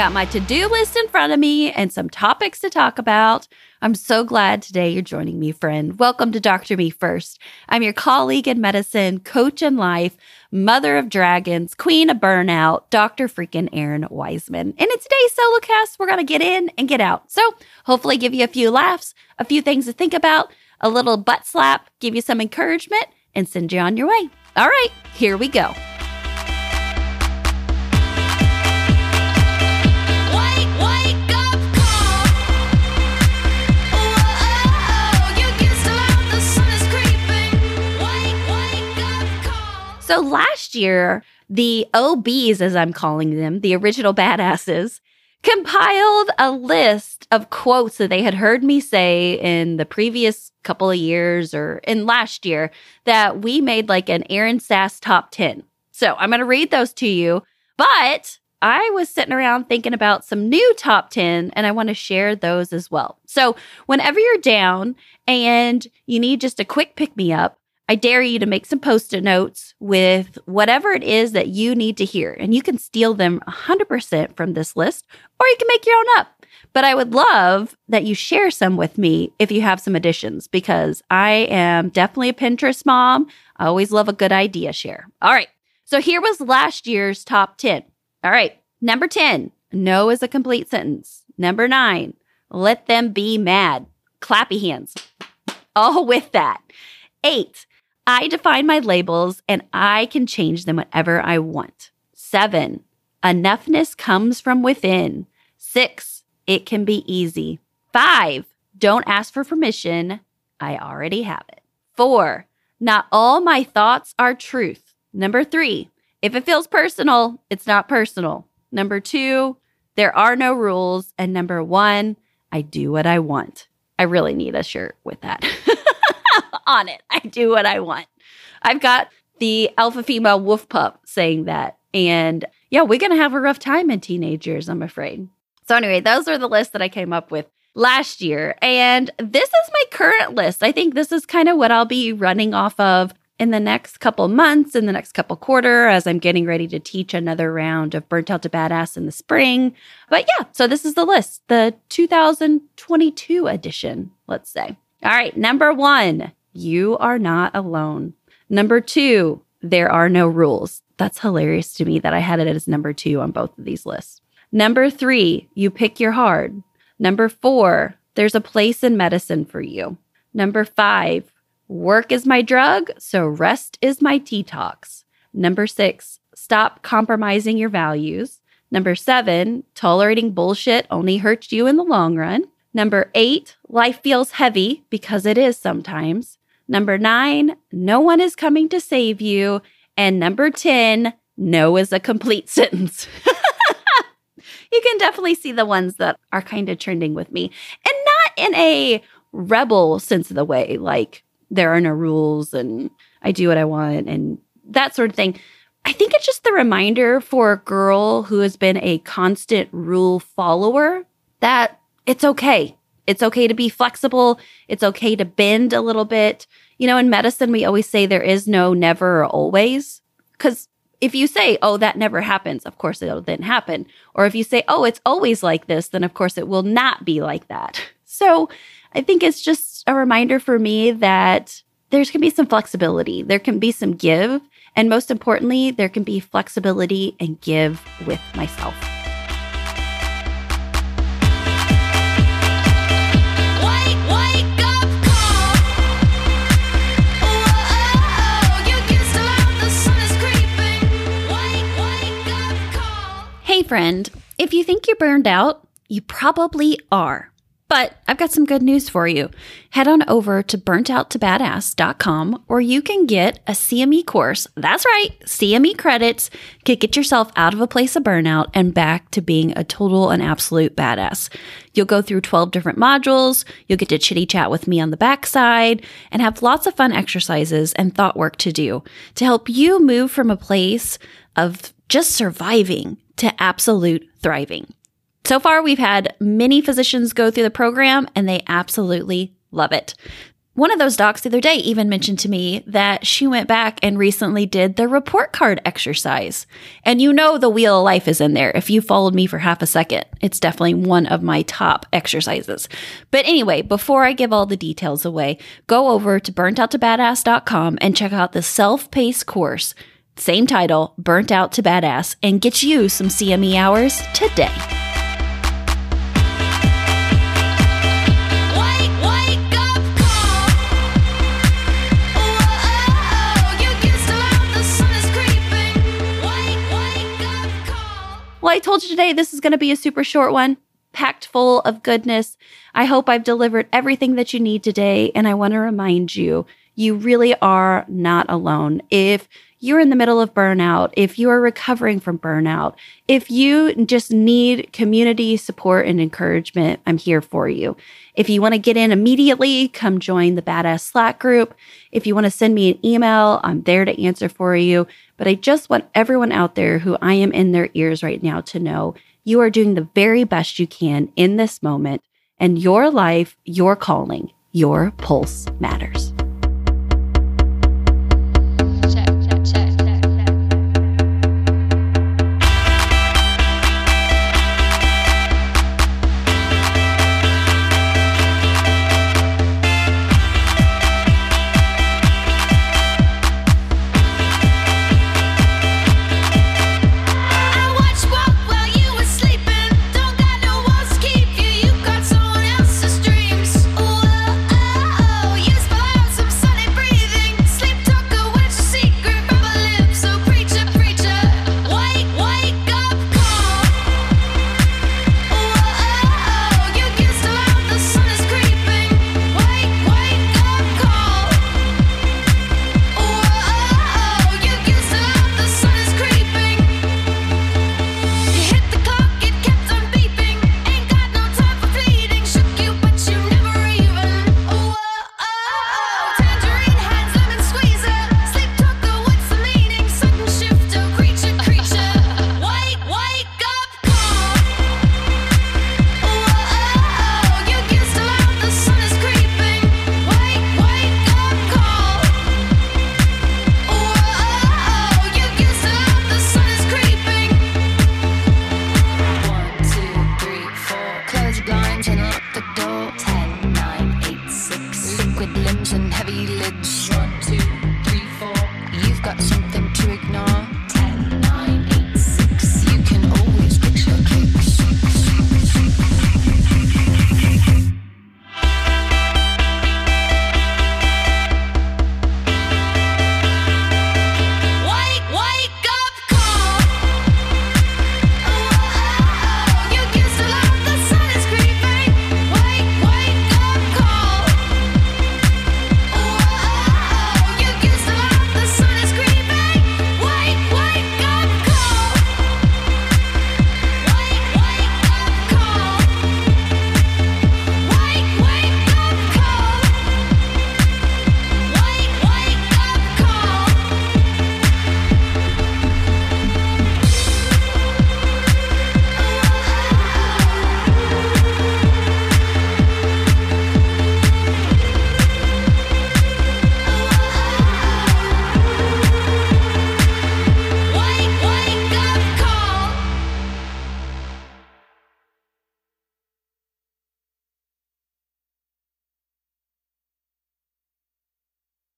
got my to do list in front of me and some topics to talk about. I'm so glad today you're joining me, friend. Welcome to Dr. Me First. I'm your colleague in medicine, coach in life, mother of dragons, queen of burnout, Dr. freaking Errin Weisman. And in today's solo cast, we're going to get in and get out. So hopefully give you a few laughs, a few things to think about, a little butt slap, give you some encouragement, and send you on your way. All right, here we go. So last year, the OBs, as I'm calling them, the original badasses, compiled a list of quotes that they had heard me say in the previous couple of years or in last year that we made like an Errin Sass top 10. So I'm going to read those to you. But I was sitting around thinking about some new top 10 and I want to share those as well. So, whenever you're down and you need just a quick pick me up, I dare you to make some post it notes with whatever it is that you need to hear. And you can steal them 100% from this list, or you can make your own up. But I would love that you share some with me if you have some additions, because I am definitely a Pinterest mom. I always love a good idea share. All right. So here was last year's top 10. All right. Number 10, no is a complete sentence. Number nine, let them be mad. Clappy hands. All with that. Eight, I define my labels and I can change them whenever I want. Seven, enoughness comes from within. Six, it can be easy. Five, don't ask for permission. I already have it. Four, not all my thoughts are truth. Number three, if it feels personal, it's not personal. Number two, there are no rules. And number one, I do what I want. I really need a shirt with that. on it. I do what I want. I've got the alpha female wolf pup saying that. And yeah, we're going to have a rough time in teenage years, I'm afraid. So, anyway, those are the lists that I came up with last year. And this is my current list. I think this is kind of what I'll be running off of in the next couple months, in the next couple quarter, as I'm getting ready to teach another round of Burnt Out to Badass in the spring. But yeah, so this is the list, the 2022 edition, let's say. All right, number one, you are not alone. Number two, there are no rules. That's hilarious to me that I had it as number two on both of these lists. Number three, you pick your hard. Number four, there's a place in medicine for you. Number five, work is my drug, so rest is my detox. Number six, stop compromising your values. Number seven, tolerating bullshit only hurts you in the long run. Number eight, life feels heavy because it is sometimes. Number nine, no one is coming to save you. And number 10, no is a complete sentence. you can definitely see the ones that are kind of trending with me and not in a rebel sense of the way, like there are no rules and I do what I want and that sort of thing. I think it's just the reminder for a girl who has been a constant rule follower that it's okay. It's okay to be flexible. It's okay to bend a little bit. You know, in medicine, we always say there is no never or always. Because if you say, oh, that never happens, of course it'll then happen. Or if you say, oh, it's always like this, then of course it will not be like that. So I think it's just a reminder for me that there's can be some flexibility, there can be some give. And most importantly, there can be flexibility and give with myself. Hey, friend, if you think you're burned out, you probably are. But I've got some good news for you. Head on over to burnouttobadass.com where you can get a CME course. That's right, CME credits can get yourself out of a place of burnout and back to being a total and absolute badass. You'll go through 12 different modules, you'll get to chitty chat with me on the backside, and have lots of fun exercises and thought work to do to help you move from a place of just surviving to absolute thriving. So far, we've had many physicians go through the program and they absolutely love it. One of those docs the other day even mentioned to me that she went back and recently did the report card exercise. And you know, the wheel of life is in there. If you followed me for half a second, it's definitely one of my top exercises. But anyway, before I give all the details away, go over to burntoutobadass.com and check out the self paced course. Same title, Burnt Out to Badass, and get you some CME hours today. Wake, wake up call. Whoa, oh, you can still out, the sun is creeping. Wake, wake up call. Well, I told you today this is going to be a super short one, packed full of goodness. I hope I've delivered everything that you need today. And I want to remind you, you really are not alone. If you're in the middle of burnout, if you are recovering from burnout, if you just need community support and encouragement, I'm here for you. If you want to get in immediately, come join the Badass Slack group. If you want to send me an email, I'm there to answer for you. But I just want everyone out there who I am in their ears right now to know you are doing the very best you can in this moment, and your life, your calling, your pulse matters.